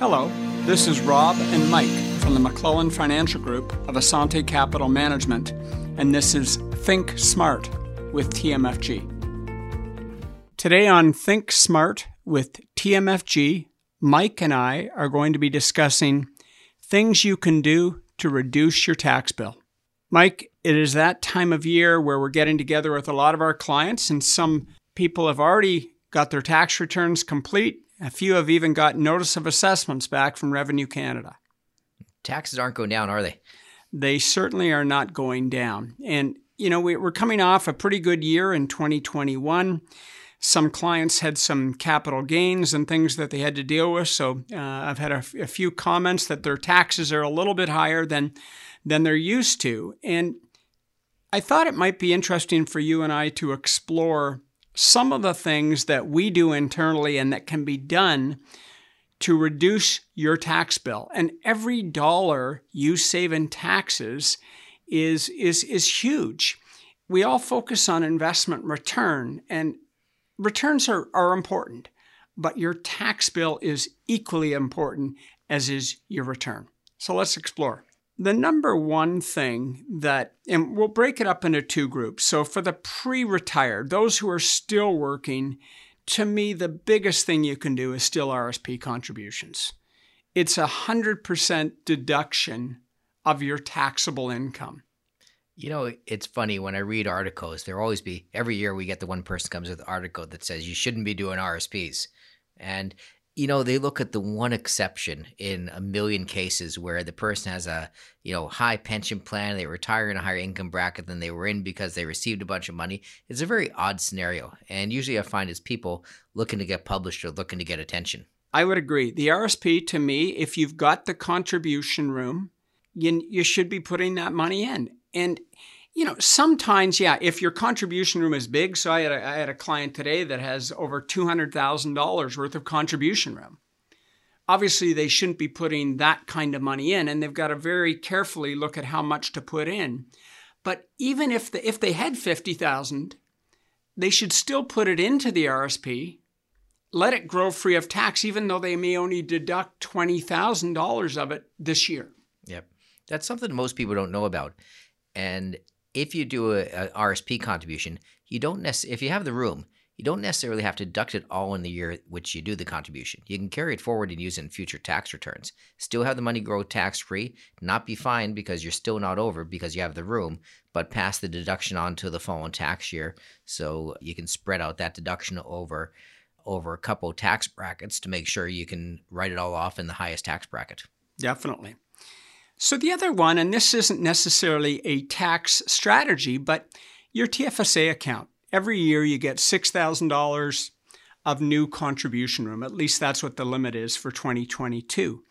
Hello, this is Rob and Mike from the McClellan Financial Group of Assante Capital Management, and this is Think Smart with TMFG. Today on Think Smart with TMFG, Mike and I are going to be discussing things you can do to reduce your tax bill. Mike, it is that time of year where we're getting together with a lot of our clients, and some people have already got their tax returns complete a few have even got notice of assessments back from Revenue Canada. Taxes aren't going down, are they? They certainly are not going down. And, you know, we're coming off a pretty good year in 2021. Some clients had some capital gains and things that they had to deal with. So uh, I've had a, a few comments that their taxes are a little bit higher than, than they're used to. And I thought it might be interesting for you and I to explore some of the things that we do internally and that can be done to reduce your tax bill. And every dollar you save in taxes is, is, is huge. We all focus on investment return, and returns are, are important, but your tax bill is equally important, as is your return. So let's explore. The number one thing that, and we'll break it up into two groups. So, for the pre retired, those who are still working, to me, the biggest thing you can do is still RSP contributions. It's a 100% deduction of your taxable income. You know, it's funny when I read articles, there always be, every year we get the one person comes with an article that says you shouldn't be doing RSPs. And you know they look at the one exception in a million cases where the person has a you know high pension plan they retire in a higher income bracket than they were in because they received a bunch of money. It's a very odd scenario and usually i find it's people looking to get published or looking to get attention. I would agree. The rsp to me if you've got the contribution room you, you should be putting that money in. And you know, sometimes, yeah, if your contribution room is big, so I had a, I had a client today that has over $200,000 worth of contribution room. Obviously, they shouldn't be putting that kind of money in, and they've got to very carefully look at how much to put in. But even if, the, if they had 50000 they should still put it into the RSP, let it grow free of tax, even though they may only deduct $20,000 of it this year. Yep. That's something most people don't know about. And if you do a, RSP contribution, you don't necessarily, if you have the room, you don't necessarily have to deduct it all in the year which you do the contribution. You can carry it forward and use it in future tax returns. Still have the money grow tax free, not be fined because you're still not over because you have the room, but pass the deduction on to the following tax year. So you can spread out that deduction over over a couple tax brackets to make sure you can write it all off in the highest tax bracket. Definitely. So, the other one, and this isn't necessarily a tax strategy, but your TFSA account. Every year you get $6,000 of new contribution room. At least that's what the limit is for 2022.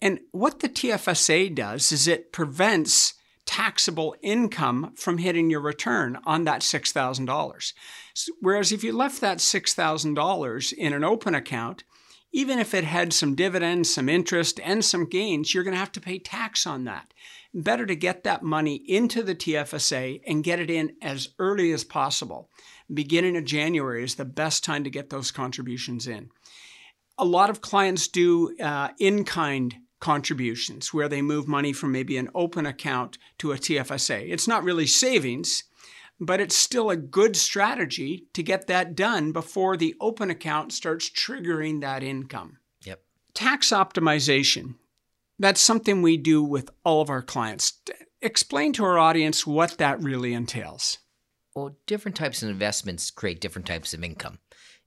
And what the TFSA does is it prevents taxable income from hitting your return on that $6,000. Whereas if you left that $6,000 in an open account, even if it had some dividends, some interest, and some gains, you're going to have to pay tax on that. Better to get that money into the TFSA and get it in as early as possible. Beginning of January is the best time to get those contributions in. A lot of clients do uh, in kind contributions where they move money from maybe an open account to a TFSA. It's not really savings but it's still a good strategy to get that done before the open account starts triggering that income. Yep. Tax optimization. That's something we do with all of our clients. Explain to our audience what that really entails. Well, different types of investments create different types of income.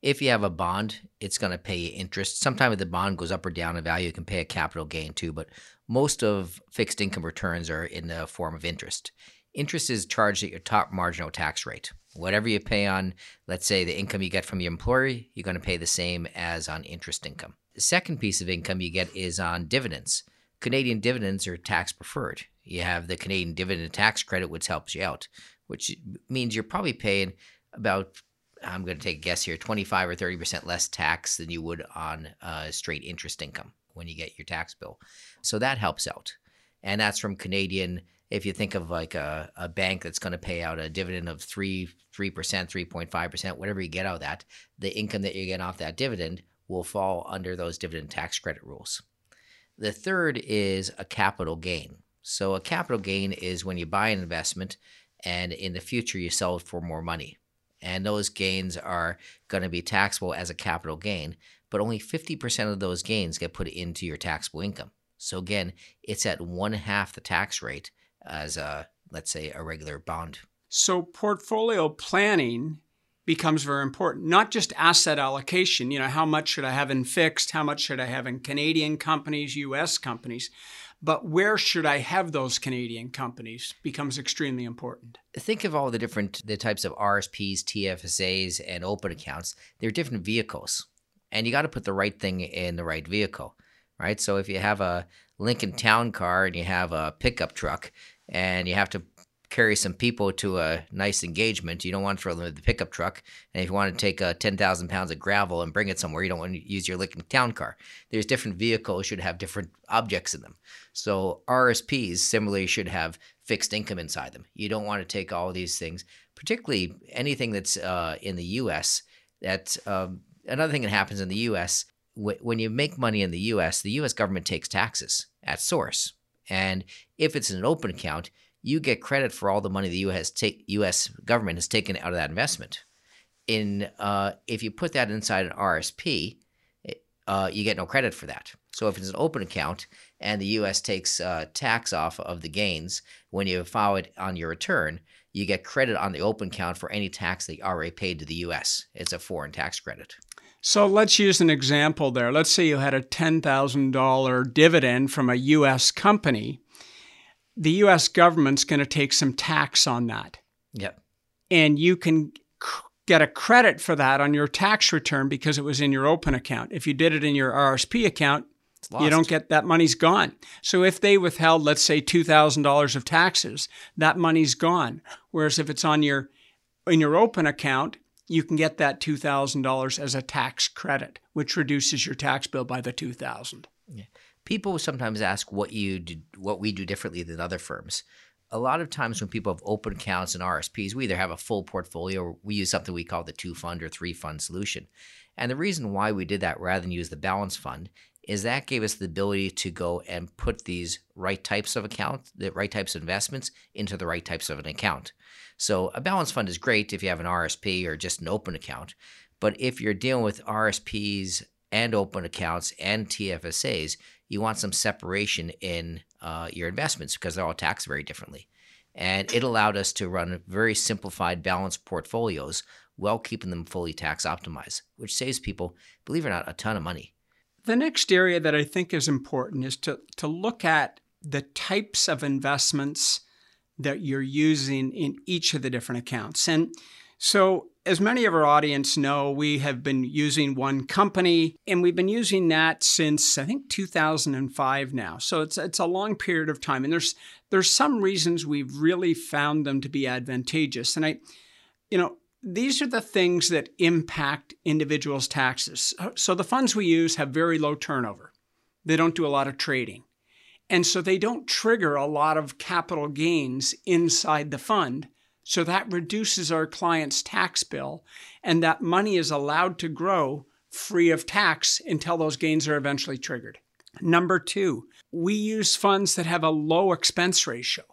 If you have a bond, it's going to pay you interest. Sometimes if the bond goes up or down in value, you can pay a capital gain too, but most of fixed income returns are in the form of interest interest is charged at your top marginal tax rate. Whatever you pay on, let's say, the income you get from your employer, you're going to pay the same as on interest income. The second piece of income you get is on dividends. Canadian dividends are tax preferred. You have the Canadian dividend tax credit, which helps you out, which means you're probably paying about, I'm going to take a guess here, 25 or 30% less tax than you would on uh, straight interest income when you get your tax bill. So that helps out. And that's from Canadian if you think of like a, a bank that's going to pay out a dividend of 3 3% 3.5% whatever you get out of that the income that you get off that dividend will fall under those dividend tax credit rules. The third is a capital gain. So, a capital gain is when you buy an investment and in the future you sell it for more money. And those gains are going to be taxable as a capital gain, but only 50% of those gains get put into your taxable income. So, again, it's at one half the tax rate as a, let's say, a regular bond. So, portfolio planning becomes very important. Not just asset allocation, you know, how much should I have in fixed, how much should I have in Canadian companies, US companies, but where should I have those Canadian companies becomes extremely important. Think of all the different the types of RSPs, TFSAs and open accounts. They're different vehicles. And you got to put the right thing in the right vehicle, right? So if you have a Lincoln Town Car and you have a pickup truck and you have to carry some people to a nice engagement. You don't want to throw them in the pickup truck. And if you want to take uh, 10,000 pounds of gravel and bring it somewhere, you don't want to use your Lincoln Town Car. There's different vehicles should have different objects in them. So RSPs similarly should have fixed income inside them. You don't want to take all these things, particularly anything that's uh, in the U.S. That um, another thing that happens in the U.S. Wh- when you make money in the U.S., the U.S. government takes taxes at source, and if it's an open account, you get credit for all the money the U.S. Ta- U.S. government has taken out of that investment. In uh, if you put that inside an RSP, uh, you get no credit for that. So if it's an open account and the U.S. takes uh, tax off of the gains when you file it on your return, you get credit on the open account for any tax that you already paid to the U.S. It's a foreign tax credit. So let's use an example there. Let's say you had a $10,000 dividend from a U.S. company the US government's going to take some tax on that. Yep. And you can get a credit for that on your tax return because it was in your open account. If you did it in your RSP account, you don't get that money's gone. So if they withheld, let's say $2,000 of taxes, that money's gone. Whereas if it's on your in your open account, you can get that $2,000 as a tax credit, which reduces your tax bill by the 2000. Yeah people sometimes ask what you do, what we do differently than other firms. A lot of times when people have open accounts and RSPs, we either have a full portfolio or we use something we call the two fund or three fund solution. And the reason why we did that rather than use the balance fund is that gave us the ability to go and put these right types of accounts, the right types of investments into the right types of an account. So a balance fund is great if you have an RSP or just an open account. But if you're dealing with RSPs and open accounts and TFSAs, you want some separation in uh, your investments because they're all taxed very differently. And it allowed us to run very simplified, balanced portfolios while keeping them fully tax optimized, which saves people, believe it or not, a ton of money. The next area that I think is important is to, to look at the types of investments that you're using in each of the different accounts. And so, as many of our audience know, we have been using one company and we've been using that since I think 2005 now. So it's it's a long period of time and there's there's some reasons we've really found them to be advantageous. And I you know, these are the things that impact individuals' taxes. So the funds we use have very low turnover. They don't do a lot of trading. And so they don't trigger a lot of capital gains inside the fund so that reduces our client's tax bill, and that money is allowed to grow free of tax until those gains are eventually triggered. Number two, we use funds that have a low expense ratio.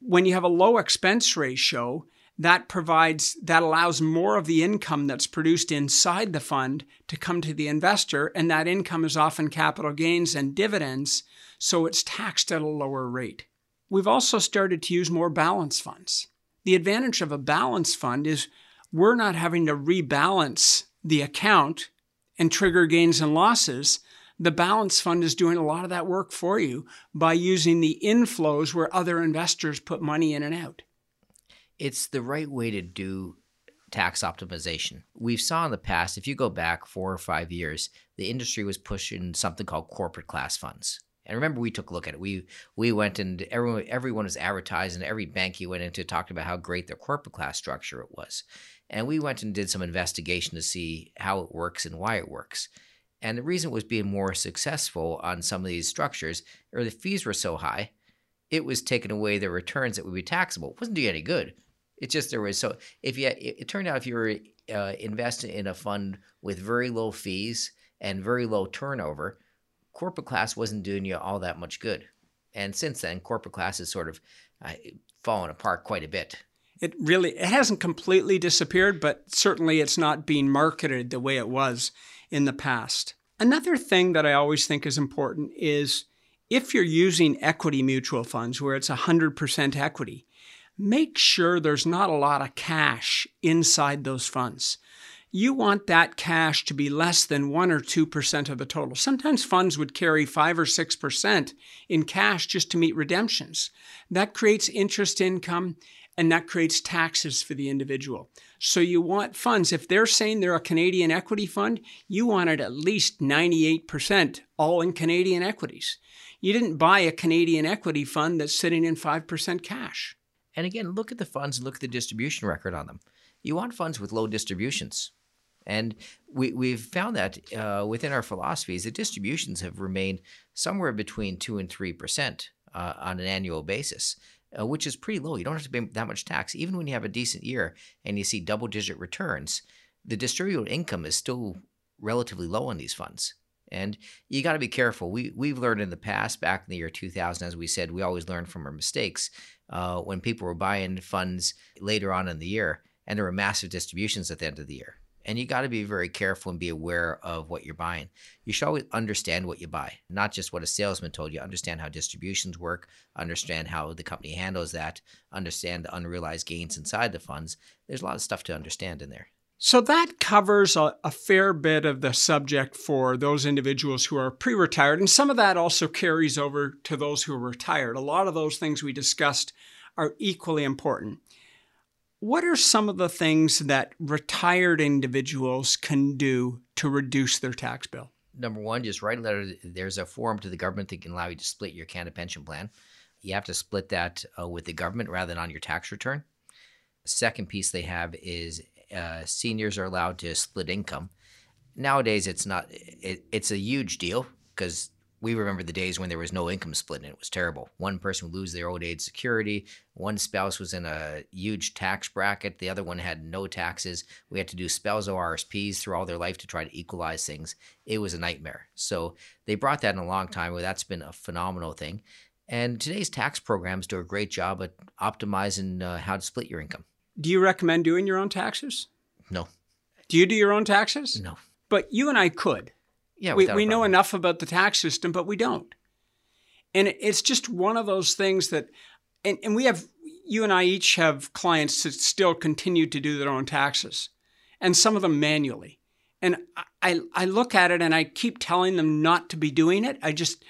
When you have a low expense ratio, that provides that allows more of the income that's produced inside the fund to come to the investor and that income is often capital gains and dividends so it's taxed at a lower rate we've also started to use more balance funds the advantage of a balance fund is we're not having to rebalance the account and trigger gains and losses. The balance fund is doing a lot of that work for you by using the inflows where other investors put money in and out. It's the right way to do tax optimization. We've saw in the past, if you go back four or five years, the industry was pushing something called corporate class funds. And remember, we took a look at it. We we went and everyone everyone was advertising. Every bank you went into talked about how great their corporate class structure it was. And we went and did some investigation to see how it works and why it works. And the reason it was being more successful on some of these structures, or the fees were so high, it was taking away the returns that would be taxable. It wasn't doing any good. It's just there was so if you it, it turned out if you were uh, investing in a fund with very low fees and very low turnover, corporate class wasn't doing you all that much good. And since then, corporate class has sort of uh, fallen apart quite a bit. It really it hasn't completely disappeared, but certainly it's not being marketed the way it was in the past. Another thing that I always think is important is if you're using equity mutual funds where it's 100% equity, make sure there's not a lot of cash inside those funds. You want that cash to be less than 1 or 2% of the total. Sometimes funds would carry 5 or 6% in cash just to meet redemptions. That creates interest income and that creates taxes for the individual. So you want funds, if they're saying they're a Canadian equity fund, you want it at least 98% all in Canadian equities. You didn't buy a Canadian equity fund that's sitting in 5% cash. And again, look at the funds and look at the distribution record on them. You want funds with low distributions. And we, we've found that uh, within our philosophies, the distributions have remained somewhere between 2 and 3% uh, on an annual basis, uh, which is pretty low. You don't have to pay that much tax. Even when you have a decent year and you see double digit returns, the distributable income is still relatively low on these funds. And you got to be careful. We we've learned in the past, back in the year 2000, as we said, we always learn from our mistakes. Uh, when people were buying funds later on in the year, and there were massive distributions at the end of the year, and you got to be very careful and be aware of what you're buying. You should always understand what you buy, not just what a salesman told you. Understand how distributions work, understand how the company handles that, understand the unrealized gains inside the funds. There's a lot of stuff to understand in there. So that covers a, a, fair bit of the subject for those individuals who are pre retired. And some of that also carries over to those who are retired. A lot of those things we discussed are equally important. What are some of the things that retired individuals can do to reduce their tax bill? Number one, just write a letter. There's a form to the government that can allow you to split your Canada pension plan. You have to split that uh, with the government rather than on your tax return. Second piece they have is uh, seniors are allowed to split income. Nowadays, it's not. It, it's a huge deal because we remember the days when there was no income split and it was terrible. One person would lose their old age security. One spouse was in a huge tax bracket. The other one had no taxes. We had to do spousal RSPs through all their life to try to equalize things. It was a nightmare. So they brought that in a long time. Where that's been a phenomenal thing. And today's tax programs do a great job at optimizing uh, how to split your income. Do you recommend doing your own taxes? No. Do you do your own taxes? No. But you and I could. Yeah, we, we know enough about the tax system, but we don't. And it's just one of those things that, and, and we have, you and I each have clients that still continue to do their own taxes, and some of them manually. And I, I look at it and I keep telling them not to be doing it. I just,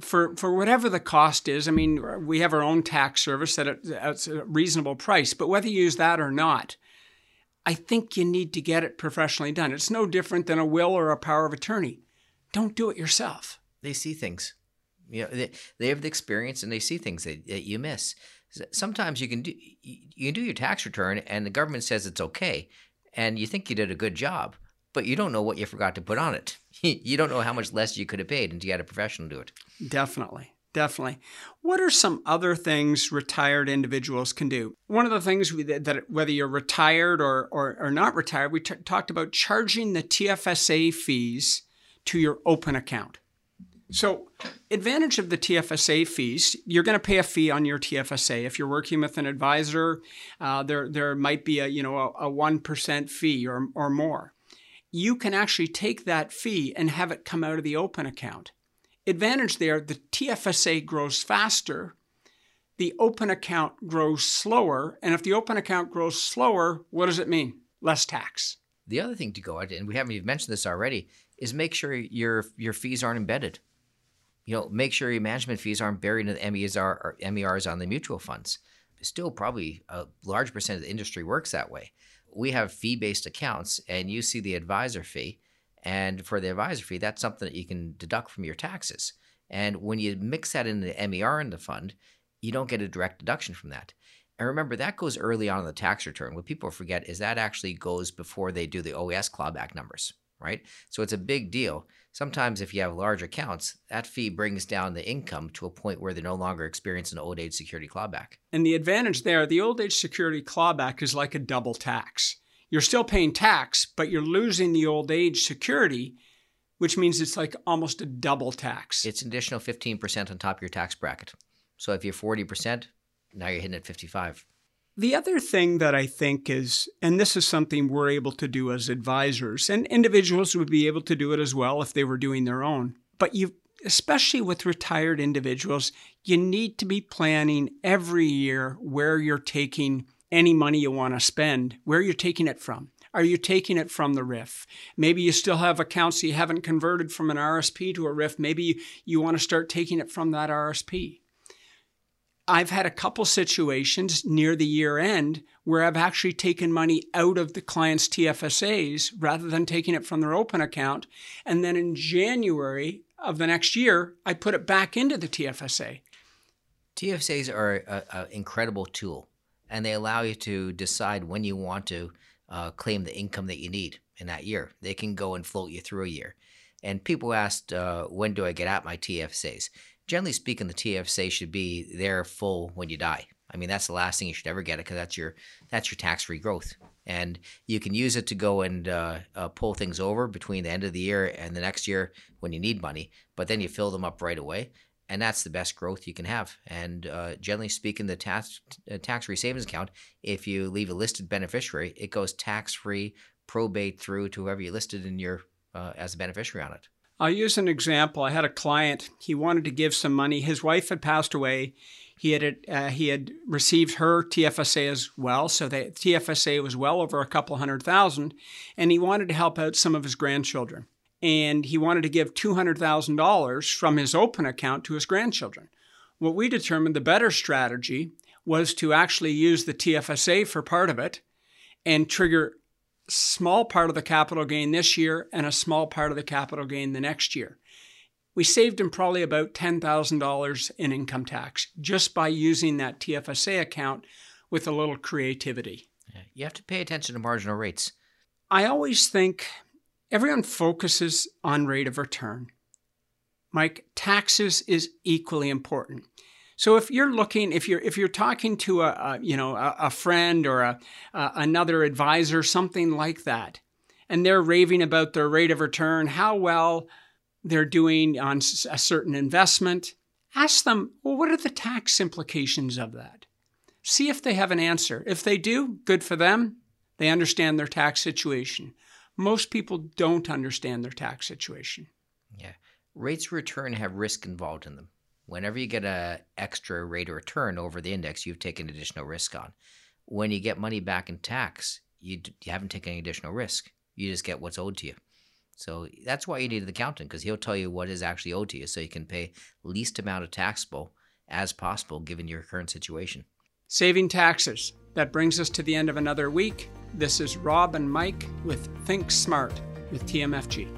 for for whatever the cost is. I mean, we have our own tax service at a, at a reasonable price, but whether you use that or not, I think you need to get it professionally done. It's no different than a will or a power of attorney. Don't do it yourself. They see things. You know, they, they have the experience and they see things that, that you miss. Sometimes you can do you can do your tax return and the government says it's okay, and you think you did a good job, but you don't know what you forgot to put on it. you don't know how much less you could have paid until you had a professional do it. Definitely. Definitely. What are some other things retired individuals can do? One of the things we, that, whether you're retired or, or, or not retired, we t- talked about charging the TFSA fees to your open account. So, advantage of the TFSA fees, you're going to pay a fee on your TFSA. If you're working with an advisor, uh, there there might be a you know a one percent fee or or more you can actually take that fee and have it come out of the open account. Advantage there the TFSA grows faster, the open account grows slower. And if the open account grows slower, what does it mean? Less tax. The other thing to go at, and we haven't even mentioned this already, is make sure your your fees aren't embedded. You know, make sure your management fees aren't buried in the MERs, or MERs on the mutual funds. Still, probably a large percent of the industry works that way we have fee based accounts and you see the advisor fee. And for the advisor fee, that's something that you can deduct from your taxes. And when you mix that in the MER in the fund, you don't get a direct deduction from that. And remember, that goes early on in the tax return. What people forget is that actually goes before they do the OAS clawback numbers, right? So it's a big deal. Sometimes, if you have large accounts, that fee brings down the income to a point where they're no longer experiencing an old age security clawback. And the advantage there, the old age security clawback is like a double tax. You're still paying tax, but you're losing the old age security which means it's like almost a double tax. It's an additional 15% on top of your tax bracket. So if you're 40%, now you're hitting at 55. The other thing that I think is, and this is something we're able to do as advisors, and individuals would be able to do it as well if they were doing their own. But you, especially with retired individuals, you need to be planning every year where you're taking any money you want to spend, where you're taking it from. Are you taking it from the RRIF? Maybe you still have accounts you haven't converted from an RSP to a RRIF. Maybe you, you want to start taking it from that RSP. I've had a couple situations near the year end where I've actually taken money out of the client's TFSAs rather than taking it from their open account. And then in January of the next year, I put it back into the TFSA. TFSAs are an incredible tool, and they allow you to decide when you want to uh, claim the income that you need in that year. They can go and float you through a year. And people asked, uh, when do I get out my TFSAs? Generally speaking, the TFSA should be there full when you die. I mean, that's the last thing you should ever get it because that's your that's your tax free growth, and you can use it to go and uh, uh, pull things over between the end of the year and the next year when you need money. But then you fill them up right away, and that's the best growth you can have. And uh, generally speaking, the tax uh, tax free savings account, if you leave a listed beneficiary, it goes tax free probate through to whoever you listed in your uh, as a beneficiary on it. I'll use an example. I had a client. He wanted to give some money. His wife had passed away. He had uh, he had received her TFSA as well, so the TFSA was well over a couple hundred thousand, and he wanted to help out some of his grandchildren. And he wanted to give two hundred thousand dollars from his open account to his grandchildren. What we determined the better strategy was to actually use the TFSA for part of it, and trigger small part of the capital gain this year and a small part of the capital gain the next year. We saved him probably about $10,000 in income tax just by using that TFSA account with a little creativity. You have to pay attention to marginal rates. I always think everyone focuses on rate of return. Mike, taxes is equally important. So if you're looking, if you're if you're talking to a, a you know a, a, friend or a, another advisor, something like that, and they're raving about their rate of return, how well they're doing on a certain investment, ask them, well, what are the tax implications of that? See if they have an answer. If they do, good for them. They understand their tax situation. Most people don't understand their tax situation. Yeah. Rates of return have risk involved in them. Whenever you get a extra rate of return over the index, you've taken additional risk on. When you get money back in tax, you, you haven't taken any additional risk. You just get what's owed to you. So that's why you need an accountant because he'll tell you what is actually owed to you, so you can pay least amount of taxable as possible given your current situation. Saving taxes. That brings us to the end of another week. This is Rob and Mike with Think Smart with TMFG.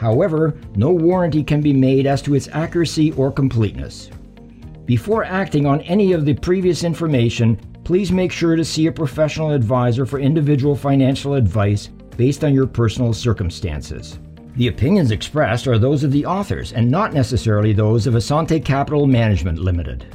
However, no warranty can be made as to its accuracy or completeness. Before acting on any of the previous information, please make sure to see a professional advisor for individual financial advice based on your personal circumstances. The opinions expressed are those of the authors and not necessarily those of Assante Capital Management Limited.